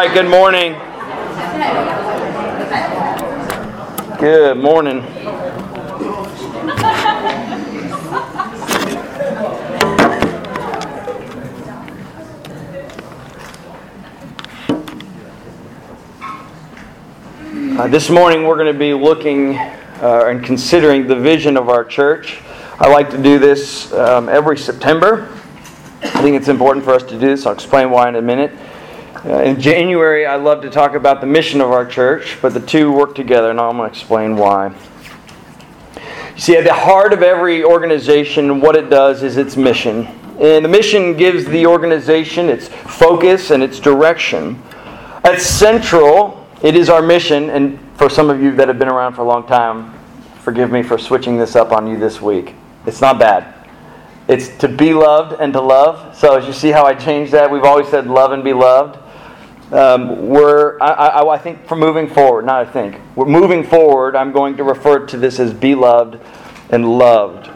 right, good morning. Good morning. Uh, this morning we're going to be looking uh, and considering the vision of our church. I like to do this um, every September. I think it's important for us to do this. I'll explain why in a minute. Uh, in January, I love to talk about the mission of our church, but the two work together, and I'm going to explain why. You see, at the heart of every organization, what it does is its mission. And the mission gives the organization its focus and its direction. At central, it is our mission, and for some of you that have been around for a long time, forgive me for switching this up on you this week. It's not bad. It's to be loved and to love. So as you see how I changed that, we've always said love and be loved. Um, we're, I, I, I think, for moving forward, not I think, we're moving forward, I'm going to refer to this as be loved and loved.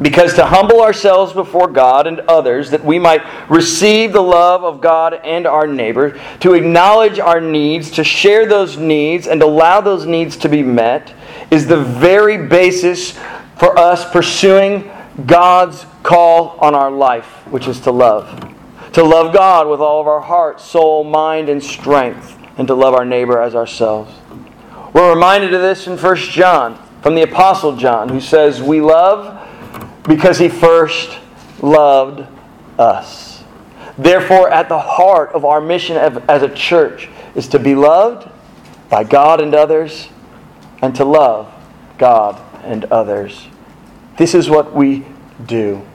Because to humble ourselves before God and others, that we might receive the love of God and our neighbor, to acknowledge our needs, to share those needs, and allow those needs to be met, is the very basis for us pursuing God's call on our life, which is to love. To love God with all of our heart, soul, mind, and strength, and to love our neighbor as ourselves. We're reminded of this in 1 John from the Apostle John, who says, We love because he first loved us. Therefore, at the heart of our mission as a church is to be loved by God and others, and to love God and others. This is what we do.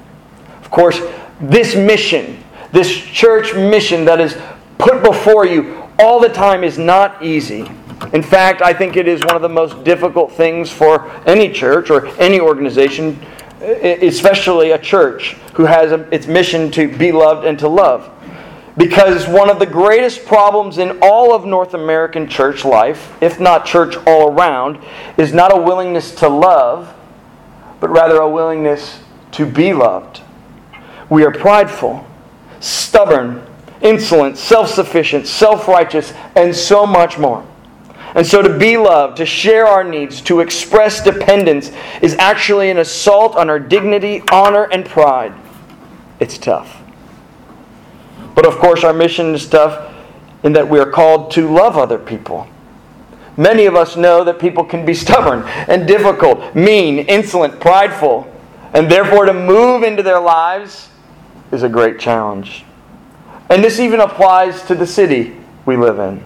Of course, this mission, this church mission that is put before you all the time is not easy. In fact, I think it is one of the most difficult things for any church or any organization, especially a church who has its mission to be loved and to love. Because one of the greatest problems in all of North American church life, if not church all around, is not a willingness to love, but rather a willingness to be loved. We are prideful, stubborn, insolent, self sufficient, self righteous, and so much more. And so to be loved, to share our needs, to express dependence is actually an assault on our dignity, honor, and pride. It's tough. But of course, our mission is tough in that we are called to love other people. Many of us know that people can be stubborn and difficult, mean, insolent, prideful, and therefore to move into their lives is a great challenge. And this even applies to the city we live in.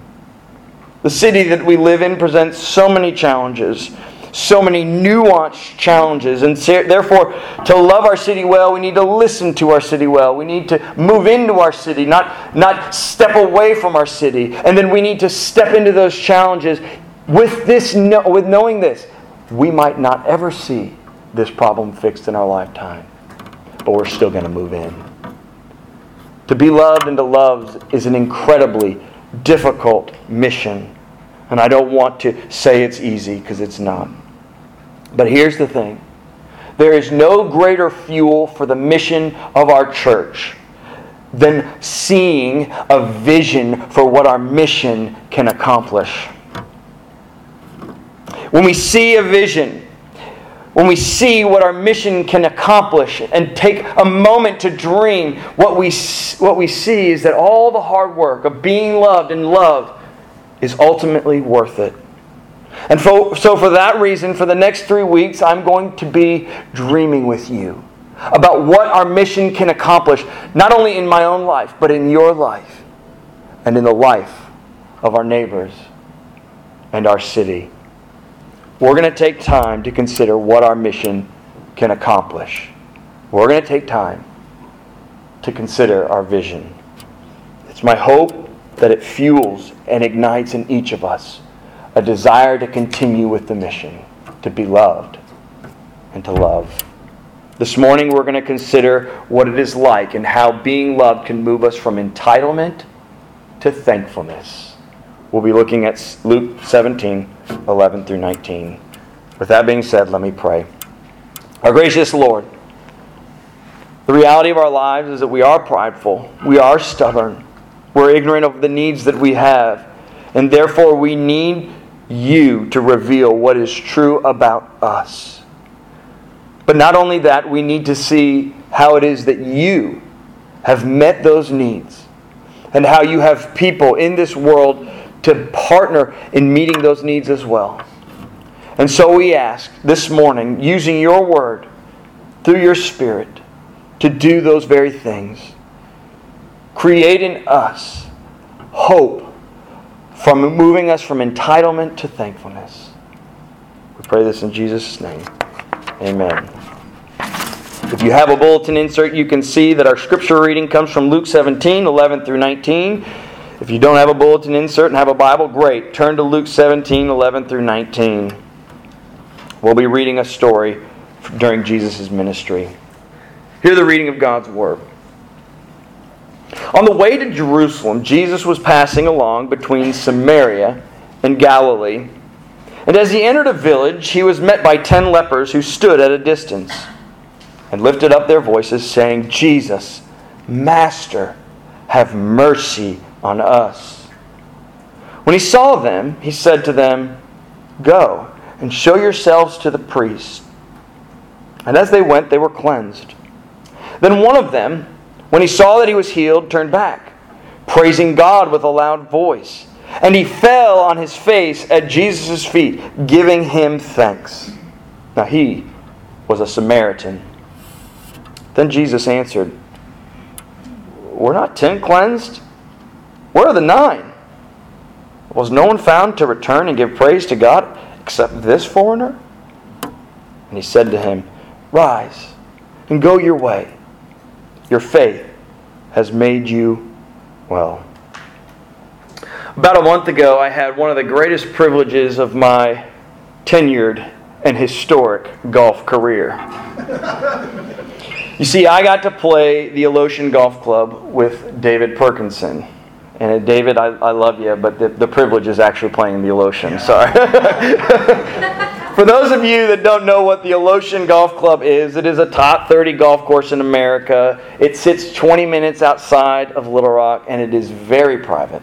The city that we live in presents so many challenges, so many nuanced challenges. And therefore, to love our city well, we need to listen to our city well. We need to move into our city, not, not step away from our city. And then we need to step into those challenges with, this, with knowing this. We might not ever see this problem fixed in our lifetime, but we're still going to move in. To be loved and to love is an incredibly difficult mission. And I don't want to say it's easy because it's not. But here's the thing there is no greater fuel for the mission of our church than seeing a vision for what our mission can accomplish. When we see a vision, when we see what our mission can accomplish and take a moment to dream, what we, what we see is that all the hard work of being loved and loved is ultimately worth it. And for, so, for that reason, for the next three weeks, I'm going to be dreaming with you about what our mission can accomplish, not only in my own life, but in your life and in the life of our neighbors and our city we're going to take time to consider what our mission can accomplish. We're going to take time to consider our vision. It's my hope that it fuels and ignites in each of us a desire to continue with the mission, to be loved and to love. This morning, we're going to consider what it is like and how being loved can move us from entitlement to thankfulness. We'll be looking at Luke 17, 11 through 19. With that being said, let me pray. Our gracious Lord, the reality of our lives is that we are prideful, we are stubborn, We're ignorant of the needs that we have. And therefore, we need you to reveal what is true about us. But not only that, we need to see how it is that you have met those needs and how you have people in this world to partner in meeting those needs as well. And so we ask this morning, using your word through your spirit, to do those very things. Create in us hope from moving us from entitlement to thankfulness. We pray this in Jesus' name. Amen. If you have a bulletin insert, you can see that our scripture reading comes from Luke 17, 11 through 19. If you don't have a bulletin insert and have a Bible, great. Turn to Luke 17, 11 through 19. We'll be reading a story during Jesus' ministry. Hear the reading of God's Word. On the way to Jerusalem, Jesus was passing along between Samaria and Galilee. And as he entered a village, he was met by ten lepers who stood at a distance and lifted up their voices, saying, Jesus, Master, have mercy on us. When he saw them, he said to them, Go and show yourselves to the priest. And as they went, they were cleansed. Then one of them, when he saw that he was healed, turned back, praising God with a loud voice. And he fell on his face at Jesus' feet, giving him thanks. Now he was a Samaritan. Then Jesus answered, Were not ten cleansed? Where are the nine? Was no one found to return and give praise to God except this foreigner? And he said to him, Rise and go your way. Your faith has made you well. About a month ago, I had one of the greatest privileges of my tenured and historic golf career. You see, I got to play the Alotian Golf Club with David Perkinson. And uh, David, I, I love you, but the, the privilege is actually playing the Alotian. Sorry. For those of you that don't know what the Alotian Golf Club is, it is a top 30 golf course in America. It sits 20 minutes outside of Little Rock, and it is very private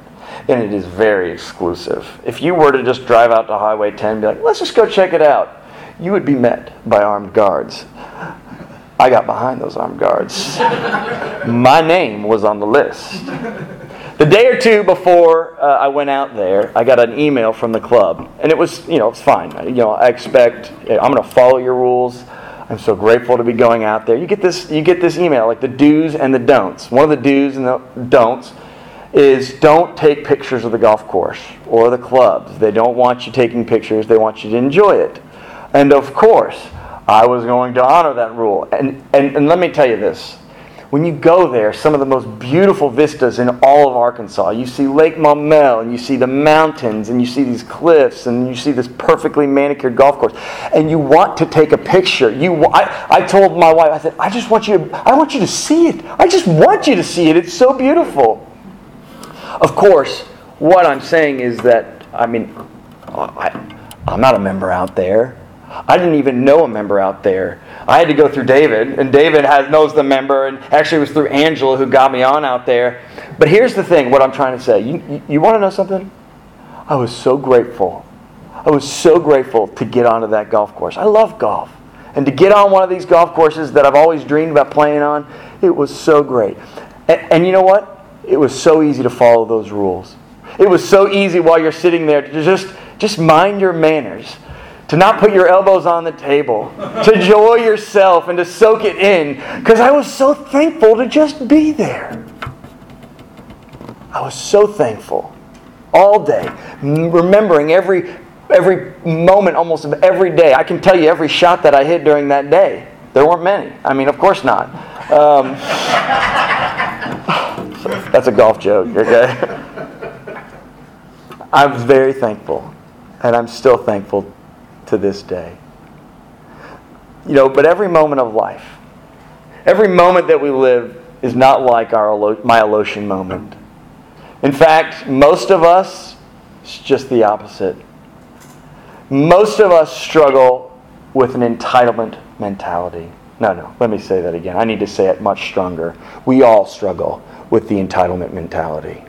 and it is very exclusive. If you were to just drive out to Highway 10 and be like, let's just go check it out, you would be met by armed guards. I got behind those armed guards. My name was on the list. The day or two before uh, I went out there, I got an email from the club, and it was, you know, it's fine. You know, I expect I'm going to follow your rules. I'm so grateful to be going out there. You get this, you get this email like the do's and the don'ts. One of the do's and the don'ts is don't take pictures of the golf course or the clubs. They don't want you taking pictures. They want you to enjoy it. And of course, I was going to honor that rule. And, and, and let me tell you this. When you go there, some of the most beautiful vistas in all of Arkansas. You see Lake Maumelle, and you see the mountains, and you see these cliffs, and you see this perfectly manicured golf course. And you want to take a picture. You, I, I told my wife, I said, I just want you to, I want you to see it. I just want you to see it. It's so beautiful. Of course, what I'm saying is that, I mean, I, I'm not a member out there. I didn't even know a member out there. I had to go through David, and David has, knows the member, and actually it was through Angela who got me on out there. But here's the thing what I'm trying to say. You, you, you want to know something? I was so grateful. I was so grateful to get onto that golf course. I love golf. And to get on one of these golf courses that I've always dreamed about playing on, it was so great. And, and you know what? It was so easy to follow those rules. It was so easy while you're sitting there to just, just mind your manners to not put your elbows on the table, to enjoy yourself and to soak it in, because I was so thankful to just be there. I was so thankful all day, remembering every every moment almost of every day. I can tell you every shot that I hit during that day. There weren't many. I mean, of course not. Um, that's a golf joke, okay? I'm very thankful, and I'm still thankful to this day. You know, but every moment of life, every moment that we live is not like our my Alotian moment. In fact, most of us, it's just the opposite. Most of us struggle with an entitlement mentality. No, no, let me say that again. I need to say it much stronger. We all struggle with the entitlement mentality.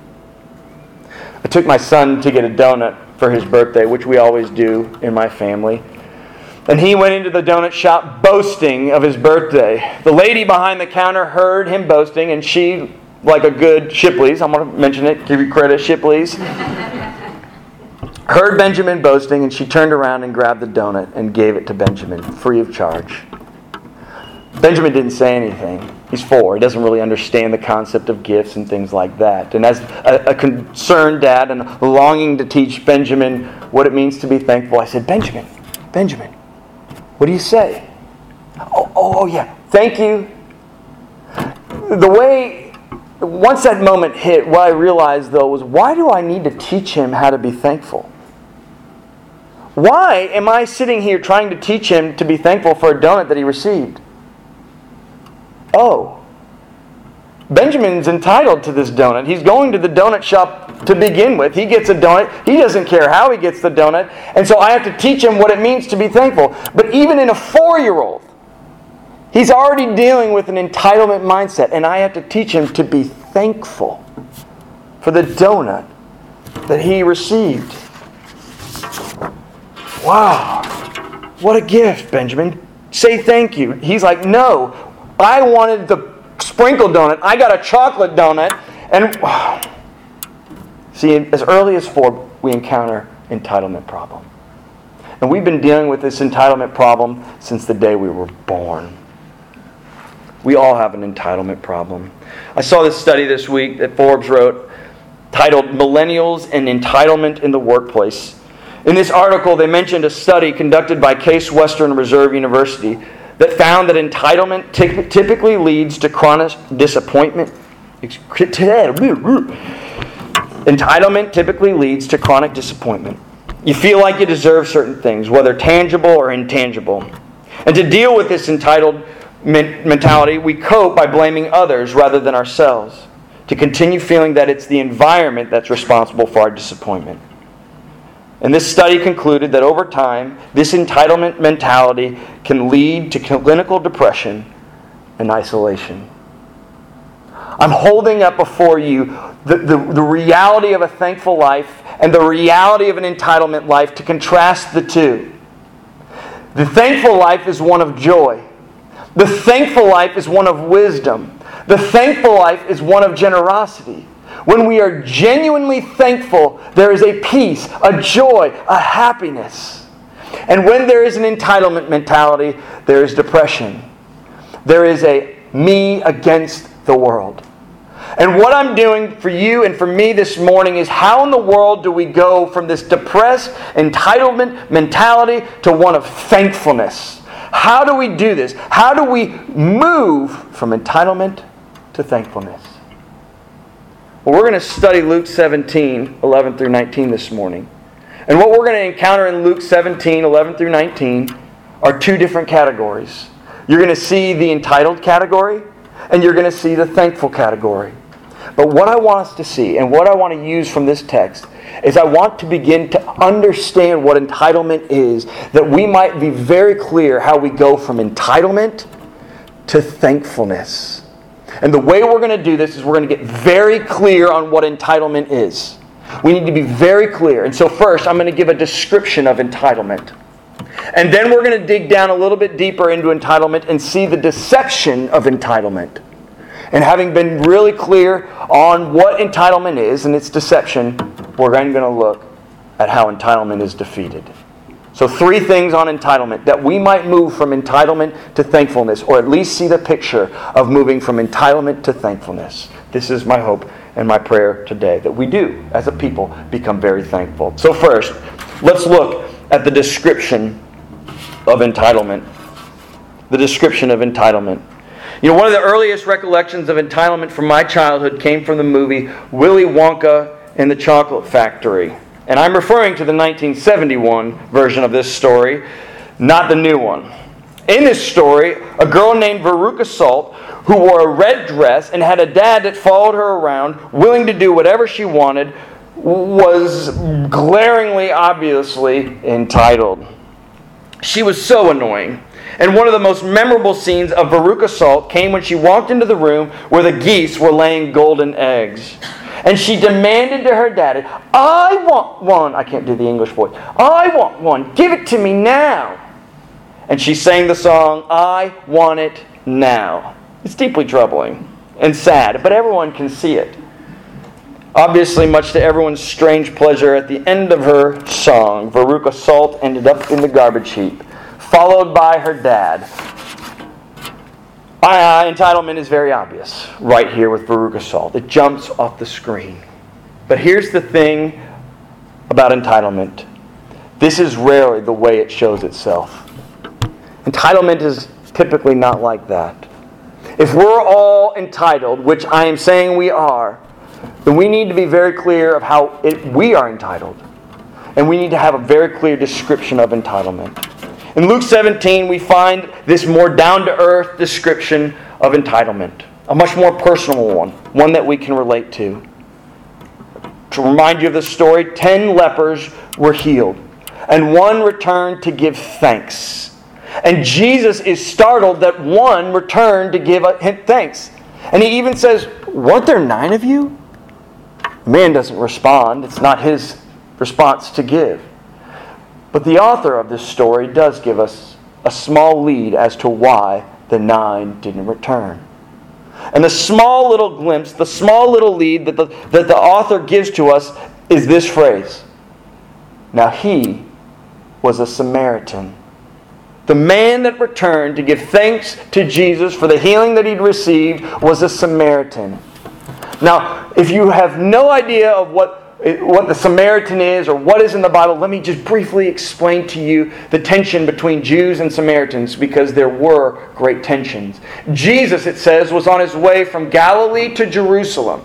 I took my son to get a donut for his birthday, which we always do in my family. And he went into the donut shop boasting of his birthday. The lady behind the counter heard him boasting, and she, like a good Shipley's, I'm going to mention it, give you credit, Shipley's, heard Benjamin boasting, and she turned around and grabbed the donut and gave it to Benjamin, free of charge. Benjamin didn't say anything. He's four. He doesn't really understand the concept of gifts and things like that. And as a, a, concerned dad and longing to teach Benjamin what it means to be thankful, I said, Benjamin, Benjamin, what do you say? Oh, oh, oh yeah, thank you. The way, once that moment hit, what I realized though was why do I need to teach him how to be thankful? Why am I sitting here trying to teach him to be thankful for a donut that he received? Oh, Benjamin's entitled to this donut. He's going to the donut shop to begin with. He gets a donut. He doesn't care how he gets the donut. And so I have to teach him what it means to be thankful. But even in a four year old, he's already dealing with an entitlement mindset. And I have to teach him to be thankful for the donut that he received. Wow. What a gift, Benjamin. Say thank you. He's like, no, I wanted the sprinkle donut. I got a chocolate donut. And see, as early as four, we encounter entitlement problem. And we've been dealing with this entitlement problem since the day we were born. We all have an entitlement problem. I saw this study this week that Forbes wrote titled Millennials and Entitlement in the Workplace. In this article, they mentioned a study conducted by Case Western Reserve University that found that entitlement typically leads to chronic disappointment. Entitlement typically leads to chronic disappointment. You feel like you deserve certain things, whether tangible or intangible. And to deal with this entitled mentality, we cope by blaming others rather than ourselves, to continue feeling that it's the environment that's responsible for our disappointment. And this study concluded that over time, this entitlement mentality can lead to clinical depression and isolation. I'm holding up before you the, the, the, reality of a thankful life and the reality of an entitlement life to contrast the two. The thankful life is one of joy. The thankful life is one of wisdom. The thankful life is one of generosity. When we are genuinely thankful, there is a peace, a joy, a happiness. And when there is an entitlement mentality, there is depression. There is a me against the world. And what I'm doing for you and for me this morning is how in the world do we go from this depressed entitlement mentality to one of thankfulness? How do we do this? How do we move from entitlement to thankfulness? Well, we're going to study Luke 17, 11 through 19 this morning. And what we're going to encounter in Luke 17, 11 through 19 are two different categories. You're going to see the entitled category, and you're going to see the thankful category. But what I want us to see, and what I want to use from this text, is I want to begin to understand what entitlement is, that we might be very clear how we go from entitlement to thankfulness. And the way we're going to do this is we're going to get very clear on what entitlement is. We need to be very clear. And so, first, I'm going to give a description of entitlement. And then we're going to dig down a little bit deeper into entitlement and see the deception of entitlement. And having been really clear on what entitlement is and its deception, we're then going to look at how entitlement is defeated. So, three things on entitlement that we might move from entitlement to thankfulness, or at least see the picture of moving from entitlement to thankfulness. This is my hope and my prayer today that we do, as a people, become very thankful. So, first, let's look at the description of entitlement. The description of entitlement. You know, one of the earliest recollections of entitlement from my childhood came from the movie Willy Wonka and the Chocolate Factory. And I'm referring to the 1971 version of this story, not the new one. In this story, a girl named Veruca Salt, who wore a red dress and had a dad that followed her around, willing to do whatever she wanted, was glaringly, obviously entitled. She was so annoying. And one of the most memorable scenes of Veruca Salt came when she walked into the room where the geese were laying golden eggs. And she demanded to her daddy, I want one. I can't do the English voice. I want one. Give it to me now. And she sang the song, I Want It Now. It's deeply troubling and sad, but everyone can see it. Obviously, much to everyone's strange pleasure, at the end of her song, Veruca Salt ended up in the garbage heap, followed by her dad. Uh, entitlement is very obvious right here with Veruca Salt. It jumps off the screen. But here's the thing about entitlement this is rarely the way it shows itself. Entitlement is typically not like that. If we're all entitled, which I am saying we are, then we need to be very clear of how it, we are entitled. And we need to have a very clear description of entitlement. In Luke 17, we find this more down to earth description of entitlement, a much more personal one, one that we can relate to. To remind you of the story, ten lepers were healed, and one returned to give thanks. And Jesus is startled that one returned to give him thanks. And he even says, Weren't there nine of you? Man doesn't respond. It's not his response to give. But the author of this story does give us a small lead as to why the nine didn't return. And the small little glimpse, the small little lead that the, that the author gives to us is this phrase Now he was a Samaritan. The man that returned to give thanks to Jesus for the healing that he'd received was a Samaritan. Now, if you have no idea of what what the Samaritan is or what is in the Bible, let me just briefly explain to you the tension between Jews and Samaritans because there were great tensions. Jesus, it says, was on his way from Galilee to Jerusalem,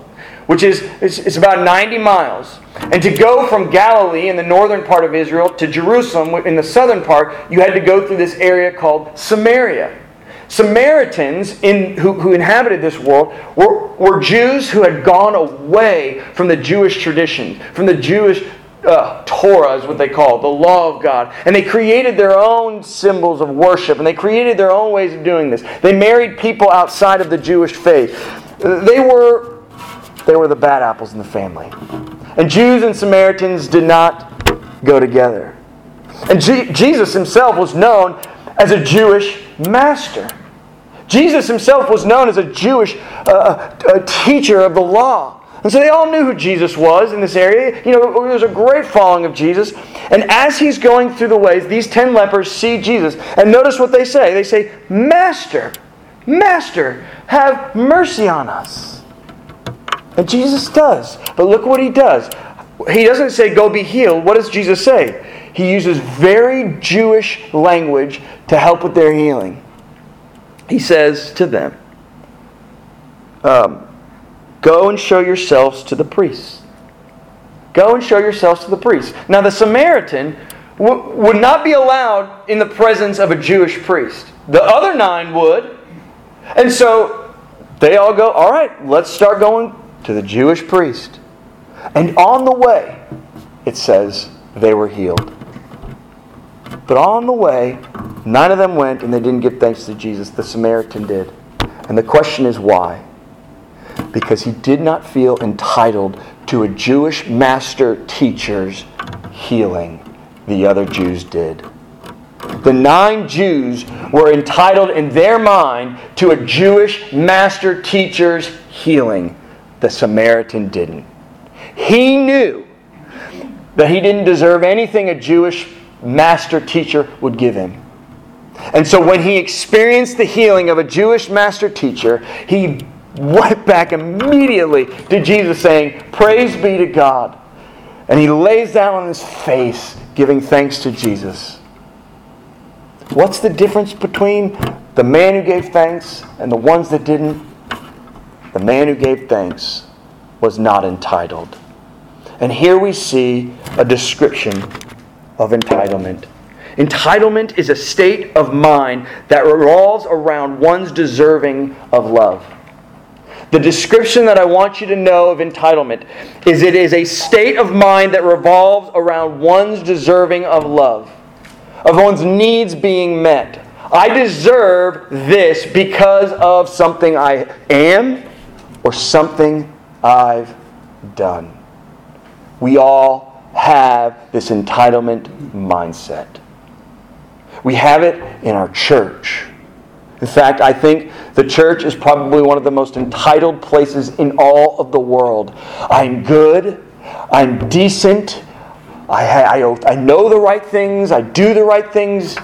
which is it's, it's about 90 miles. And to go from Galilee in the northern part of Israel to Jerusalem in the southern part, you had to go through this area called Samaria. Samaritans in, who, who inhabited this world were, were Jews who had gone away from the Jewish tradition, from the Jewish uh, Torah, is what they call it, the law of God. And they created their own symbols of worship, and they created their own ways of doing this. They married people outside of the Jewish faith. They were, they were the bad apples in the family. And Jews and Samaritans did not go together. And G- Jesus himself was known as a Jewish master. Jesus himself was known as a Jewish uh, a teacher of the law. And so they all knew who Jesus was in this area. You know, there was a great following of Jesus. And as he's going through the ways, these ten lepers see Jesus. And notice what they say. They say, Master, Master, have mercy on us. And Jesus does. But look what he does. He doesn't say, Go be healed. What does Jesus say? He uses very Jewish language to help with their healing he says to them, um, Go and show yourselves to the priests. Go and show yourselves to the priests. Now, the Samaritan w- would not be allowed in the presence of a Jewish priest. The other nine would. And so they all go, All right, let's start going to the Jewish priest. And on the way, it says, they were healed. But on the way, Nine of them went and they didn't give thanks to Jesus. The Samaritan did. And the question is why? Because he did not feel entitled to a Jewish master teacher's healing. The other Jews did. The nine Jews were entitled in their mind to a Jewish master teacher's healing. The Samaritan didn't. He knew that he didn't deserve anything a Jewish master teacher would give him. And so when he experienced the healing of a Jewish master teacher, he went back immediately to Jesus saying, Praise be to God. And he lays down on his face, giving thanks to Jesus. What's the difference between the man who gave thanks and the ones that didn't? The man who gave thanks was not entitled. And here we see a description of entitlement. Entitlement is a state of mind that revolves around one's deserving of love. The description that I want you to know of entitlement is it is a state of mind that revolves around one's deserving of love, of one's needs being met. I deserve this because of something I am or something I've done. We all have this entitlement mindset. We have it in our church. In fact, I think the church is probably one of the most entitled places in all of the world. I'm good. I'm decent. I, I, I know the right things. I do the right things.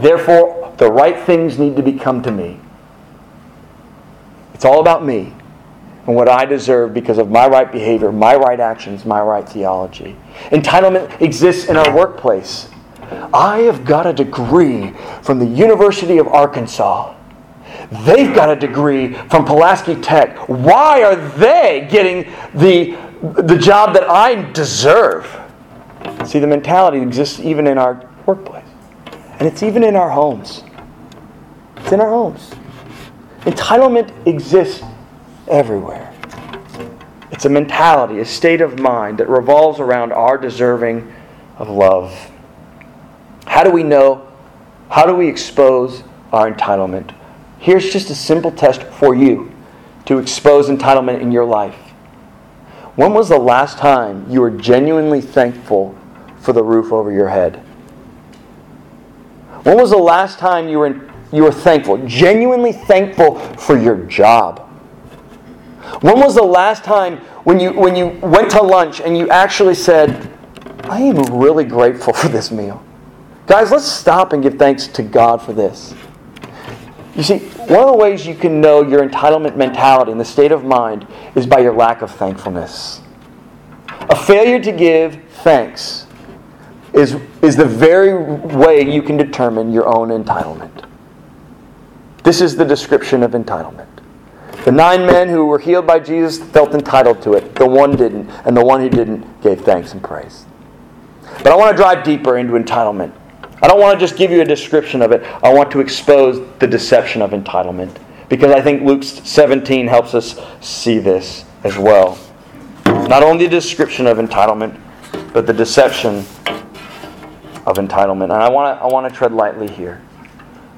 Therefore, the right things need to become to me. It's all about me and what I deserve because of my right behavior, my right actions, my right theology. Entitlement exists in our workplace. I have got a degree from the University of Arkansas. They've got a degree from Pulaski Tech. Why are they getting the, the job that I deserve? See, the mentality exists even in our workplace, and it's even in our homes. It's in our homes. Entitlement exists everywhere. It's a mentality, a state of mind that revolves around our deserving of love. How do we know? How do we expose our entitlement? Here's just a simple test for you to expose entitlement in your life. When was the last time you were genuinely thankful for the roof over your head? When was the last time you were, you were thankful, genuinely thankful for your job? When was the last time when you, when you went to lunch and you actually said, I am really grateful for this meal? Guys, let's stop and give thanks to God for this. You see, one of the ways you can know your entitlement mentality and the state of mind is by your lack of thankfulness. A failure to give thanks is, is the very way you can determine your own entitlement. This is the description of entitlement. The nine men who were healed by Jesus felt entitled to it. The one didn't, and the one who didn't gave thanks and praise. But I want to drive deeper into entitlement. I don't want to just give you a description of it. I want to expose the deception of entitlement because I think Luke 17 helps us see this as well. Not only the description of entitlement, but the deception of entitlement. And I want to, I want to tread lightly here.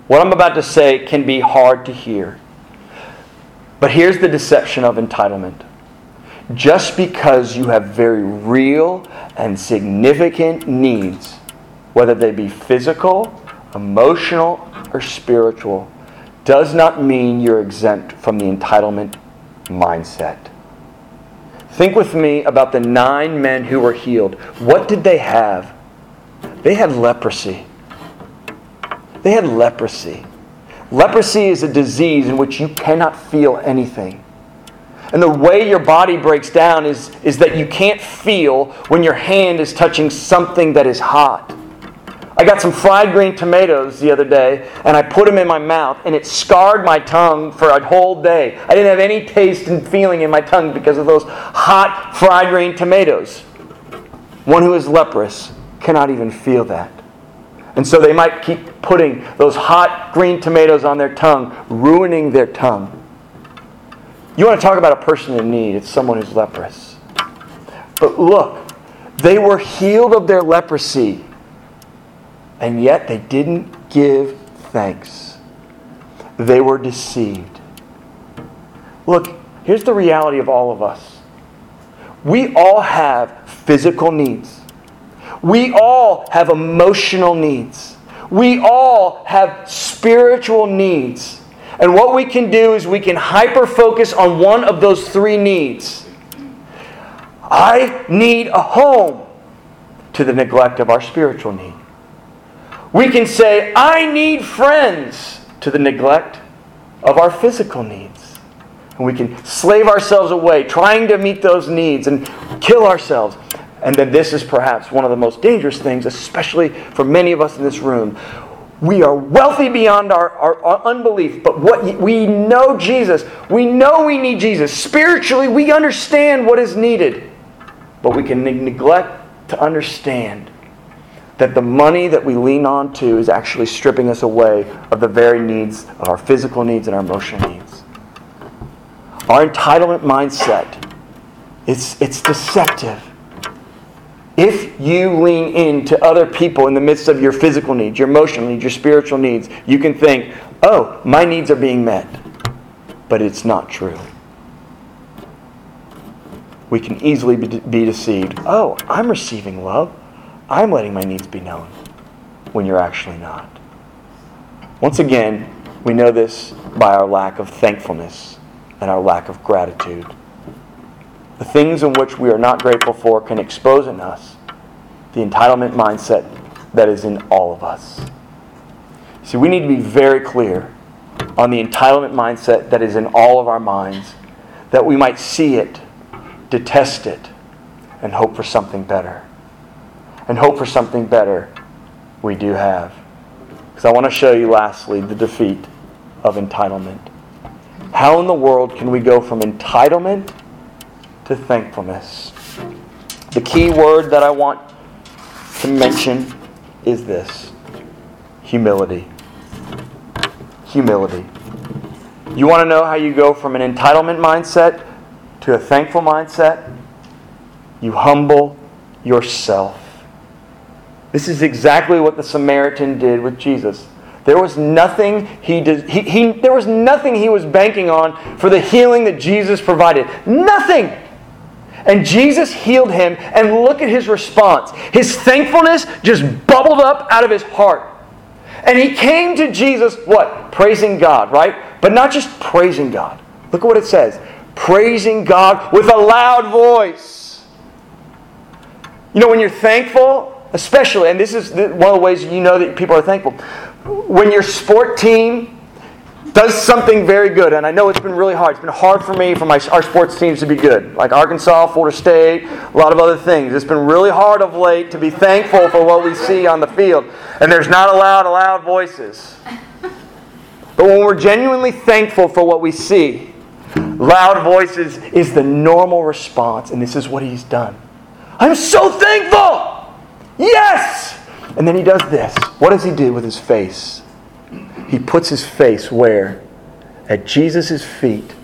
What I'm about to say can be hard to hear. But here's the deception of entitlement. Just because you have very real and significant needs whether they be physical, emotional, or spiritual, does not mean you're exempt from the entitlement mindset. Think with me about the nine men who were healed. What did they have? They had leprosy. They had leprosy. Leprosy is a disease in which you cannot feel anything. And the way your body breaks down is, is that you can't feel when your hand is touching something that is hot. I got some fried green tomatoes the other day, and I put them in my mouth, and it scarred my tongue for a whole day. I didn't have any taste and feeling in my tongue because of those hot fried green tomatoes. One who is leprous cannot even feel that. And so they might keep putting those hot green tomatoes on their tongue, ruining their tongue. You want to talk about a person in need, it's someone who's leprous. But look, they were healed of their leprosy and yet they didn't give thanks. They were deceived. Look, here's the reality of all of us we all have physical needs, we all have emotional needs, we all have spiritual needs. And what we can do is we can hyper focus on one of those three needs. I need a home to the neglect of our spiritual need. We can say, I need friends, to the neglect of our physical needs. And we can slave ourselves away trying to meet those needs and kill ourselves. And then this is perhaps one of the most dangerous things, especially for many of us in this room. We are wealthy beyond our, our, our, unbelief, but what we know Jesus. We know we need Jesus. Spiritually, we understand what is needed, but we can neglect to understand that the money that we lean on to is actually stripping us away of the very needs of our physical needs and our emotional needs. Our entitlement mindset, it's, it's deceptive. If you lean into other people in the midst of your physical needs, your emotional needs, your spiritual needs, you can think, oh, my needs are being met. But it's not true. we can easily be deceived. Oh, I'm receiving love. I'm letting my needs be known when you're actually not. Once again, we know this by our lack of thankfulness and our lack of gratitude. The things in which we are not grateful for can expose in us the entitlement mindset that is in all of us. See, we need to be very clear on the entitlement mindset that is in all of our minds, that we might see it, detest it, and hope for something better. And hope for something better we do have. Because I want to show you, lastly, the defeat of entitlement. How in the world can we go from entitlement to thankfulness? The key word that I want to mention is this humility. Humility. You want to know how you go from an entitlement mindset to a thankful mindset? You humble yourself. This is exactly what the Samaritan did with Jesus. There was nothing he did, he, he, there was nothing he was banking on for the healing that Jesus provided. Nothing. And Jesus healed him, and look at his response. His thankfulness just bubbled up out of his heart. And he came to Jesus, what? Praising God, right? But not just praising God. Look at what it says praising God with a loud voice. You know, when you're thankful, especially, and this is one of the ways you know that people are thankful, when your sport team does something very good, and I know it's been really hard. It's been hard for me for my, our sports teams to be good, like Arkansas, Florida State, a lot of other things. It's been really hard of late to be thankful for what we see on the field, and there's not allowed loud voices. But when we're genuinely thankful for what we see, loud voices is the normal response, and this is what he's done. I'm so thankful! Yes! And then he does this. What does he do with his face? He puts his face where? At Jesus' feet.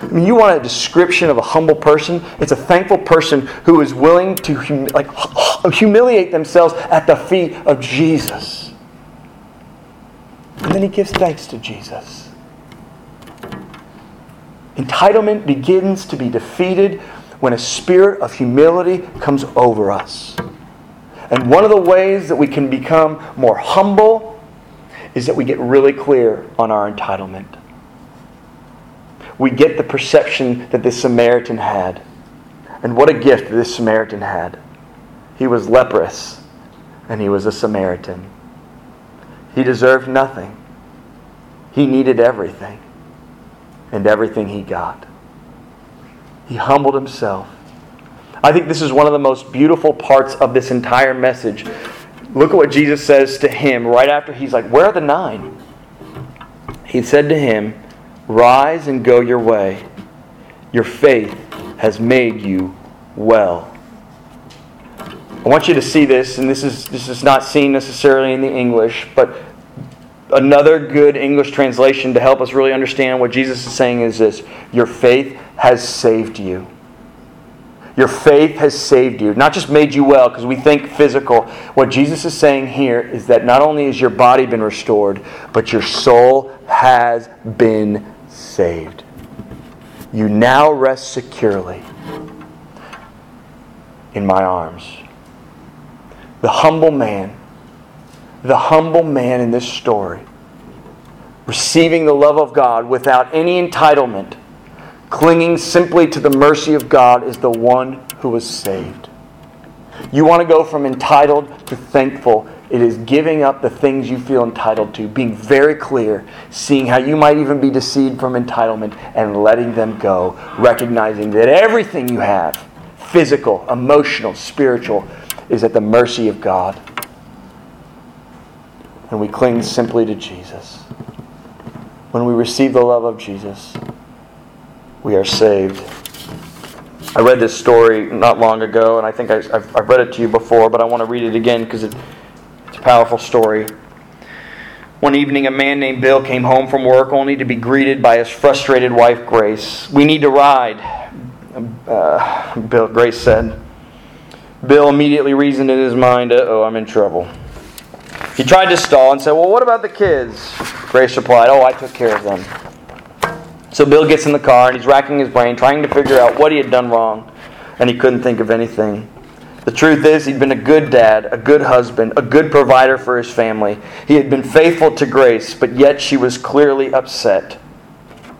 I mean, you want a description of a humble person? It's a thankful person who is willing to hum- like, humiliate themselves at the feet of Jesus. And then he gives thanks to Jesus. Entitlement begins to be defeated when a spirit of humility comes over us. And one of the ways that we can become more humble is that we get really clear on our entitlement. We get the perception that this Samaritan had. And what a gift this Samaritan had. He was leprous, and he was a Samaritan. He deserved nothing. He needed everything, and everything he got. He humbled himself. I think this is one of the most beautiful parts of this entire message Look at what Jesus says to him right after he's like, Where are the nine? He said to him, Rise and go your way. Your faith has made you well. I want you to see this, and this is, this is not seen necessarily in the English, but another good English translation to help us really understand what Jesus is saying is this Your faith has saved you. Your faith has saved you, not just made you well, because we think physical. What Jesus is saying here is that not only has your body been restored, but your soul has been saved. You now rest securely in my arms. The humble man, the humble man in this story, receiving the love of God without any entitlement clinging simply to the mercy of God is the one who was saved. You want to go from entitled to thankful. It is giving up the things you feel entitled to, being very clear, seeing how you might even be deceived from entitlement, and letting them go, recognizing that everything you have physical, emotional, spiritual is at the mercy of God. And we cling simply to Jesus. When we receive the love of Jesus, we are saved. I read this story not long ago, and I think I, have I've read it to you before, but I want to read it again because it, it's a powerful story. One evening, a man named Bill came home from work only to be greeted by his frustrated wife, Grace. We need to ride, uh, Bill, Grace said. Bill immediately reasoned in his mind, oh, I'm in trouble. He tried to stall and said, Well, what about the kids? Grace replied, Oh, I took care of them. So Bill gets in the car and he's racking his brain, trying to figure out what he had done wrong. and he couldn't think of anything. The truth is, he'd been a good dad, a good husband, a good provider for his family. He had been faithful to Grace, but yet she was clearly upset.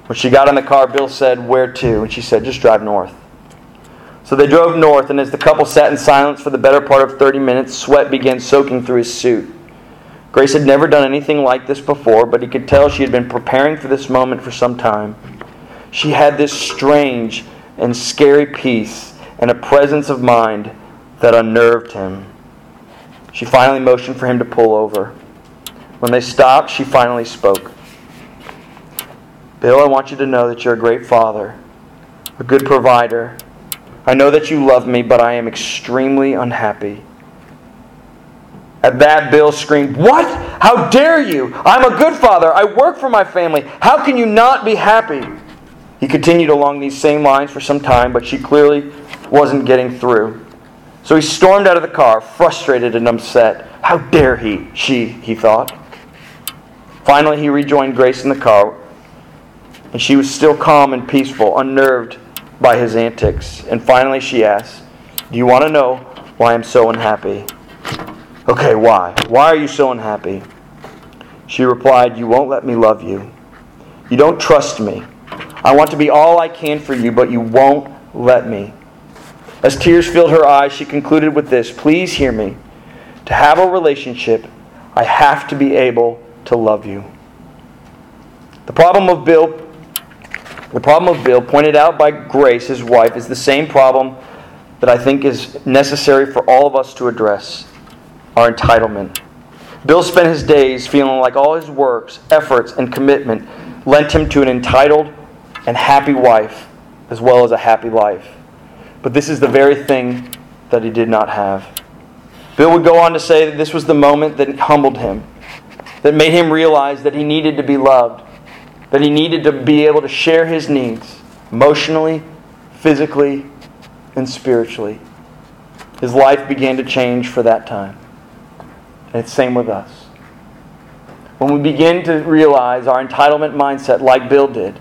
When she got in the car, Bill said, Where to? And she said, Just drive north. So they drove north, and as the couple sat in silence for the better part of 30 minutes, sweat began soaking through his suit. Grace had never done anything like this before, but he could tell she had been preparing for this moment for some time. She had this strange and scary peace and a presence of mind that unnerved him. She finally motioned for him to pull over. When they stopped, she finally spoke. Bill, I want you to know that you're a great father, a good provider. I know that you love me, but I am extremely unhappy. At that, Bill screamed, What? How dare you? I'm a good father. I work for my family. How can you not be happy? He continued along these same lines for some time, but she clearly wasn't getting through. So he stormed out of the car, frustrated and upset. How dare he, she, he thought. Finally, he rejoined Grace in the car, and she was still calm and peaceful, unnerved by his antics. And finally, she asked, Do you want to know why I'm so unhappy? Okay, why? Why are you so unhappy? She replied, You won't let me love you. You don't trust me. I want to be all I can for you, but you won't let me. As tears filled her eyes, she concluded with this Please hear me. To have a relationship, I have to be able to love you. The problem of Bill the problem of Bill, pointed out by Grace, his wife, is the same problem that I think is necessary for all of us to address our entitlement. Bill spent his days feeling like all his works, efforts, and commitment lent him to an entitled and happy wife, as well as a happy life. But this is the very thing that he did not have. Bill would go on to say that this was the moment that humbled him, that made him realize that he needed to be loved, that he needed to be able to share his needs emotionally, physically, and spiritually. His life began to change for that time. And it's same with us. When we begin to realize our entitlement mindset, like Bill did,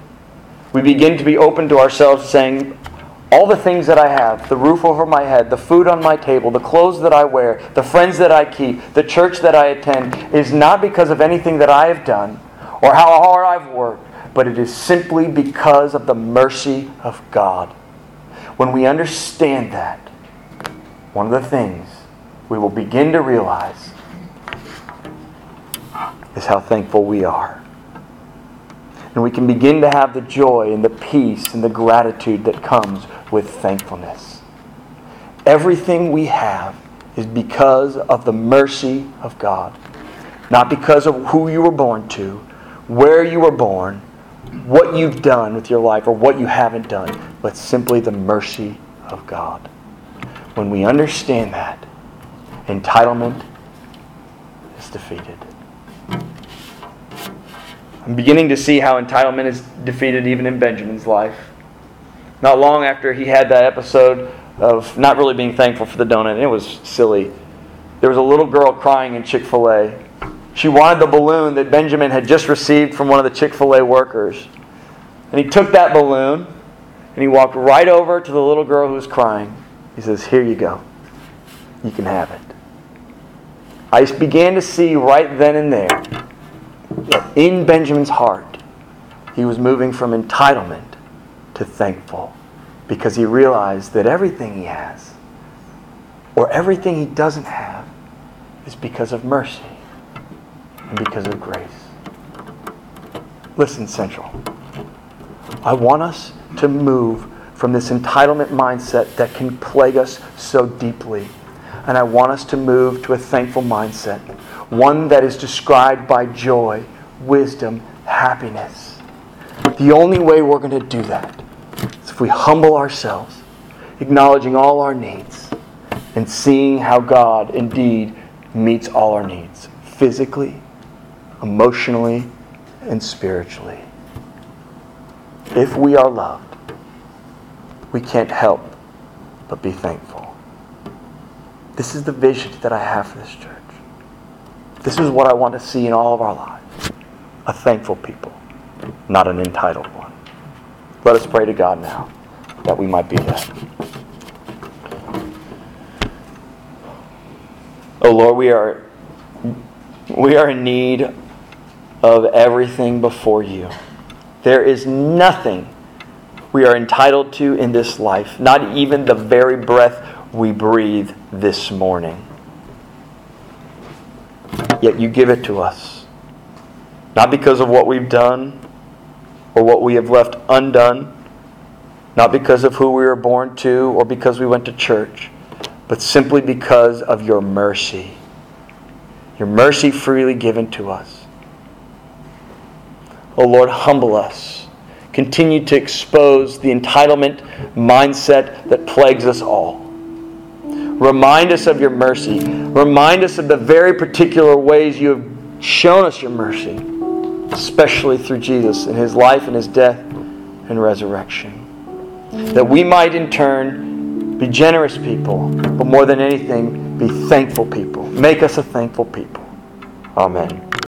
we begin to be open to ourselves saying, all the things that I have the roof over my head, the food on my table, the clothes that I wear, the friends that I keep, the church that I attend is not because of anything that I have done or how hard I've worked, but it is simply because of the mercy of God. When we understand that, one of the things we will begin to realize is how thankful we are. And we can begin to have the joy and the peace and the gratitude that comes with thankfulness. Everything we have is because of the mercy of God, not because of who you were born to, where you were born, what you've done with your life, or what you haven't done, but simply the mercy of God. When we understand that, entitlement is defeated. I'm beginning to see how entitlement is defeated even in Benjamin's life. Not long after he had that episode of not really being thankful for the donut, and it was silly. There was a little girl crying in Chick fil A. She wanted the balloon that Benjamin had just received from one of the Chick fil A workers. And he took that balloon and he walked right over to the little girl who was crying. He says, Here you go. You can have it. I began to see right then and there in Benjamin's heart, he was moving from entitlement to thankful because he realized that everything he has or everything he doesn't have is because of mercy and because of grace. Listen, Central. I want us to move from this entitlement mindset that can plague us so deeply. And I want us to move to a thankful mindset, one that is described by joy, wisdom, happiness. The only way we're going to do that is if we humble ourselves, acknowledging all our needs, and seeing how God indeed meets all our needs physically, emotionally, and spiritually. If we are loved, we can't help but be thankful. This is the vision that I have for this church. This is what I want to see in all of our lives a thankful people, not an entitled one. Let us pray to God now that we might be that. Oh Lord, we are we are in need of everything before you. There is nothing we are entitled to in this life, not even the very breath we breathe this morning. Yet you give it to us. Not because of what we've done or what we have left undone, not because of who we were born to or because we went to church, but simply because of your mercy. Your mercy freely given to us. Oh Lord, humble us. Continue to expose the entitlement mindset that plagues us all. Remind us of your mercy. Remind us of the very particular ways you have shown us your mercy, especially through Jesus in his life and his death and resurrection. That we might in turn be generous people, but more than anything, be thankful people. Make us a thankful people. Amen.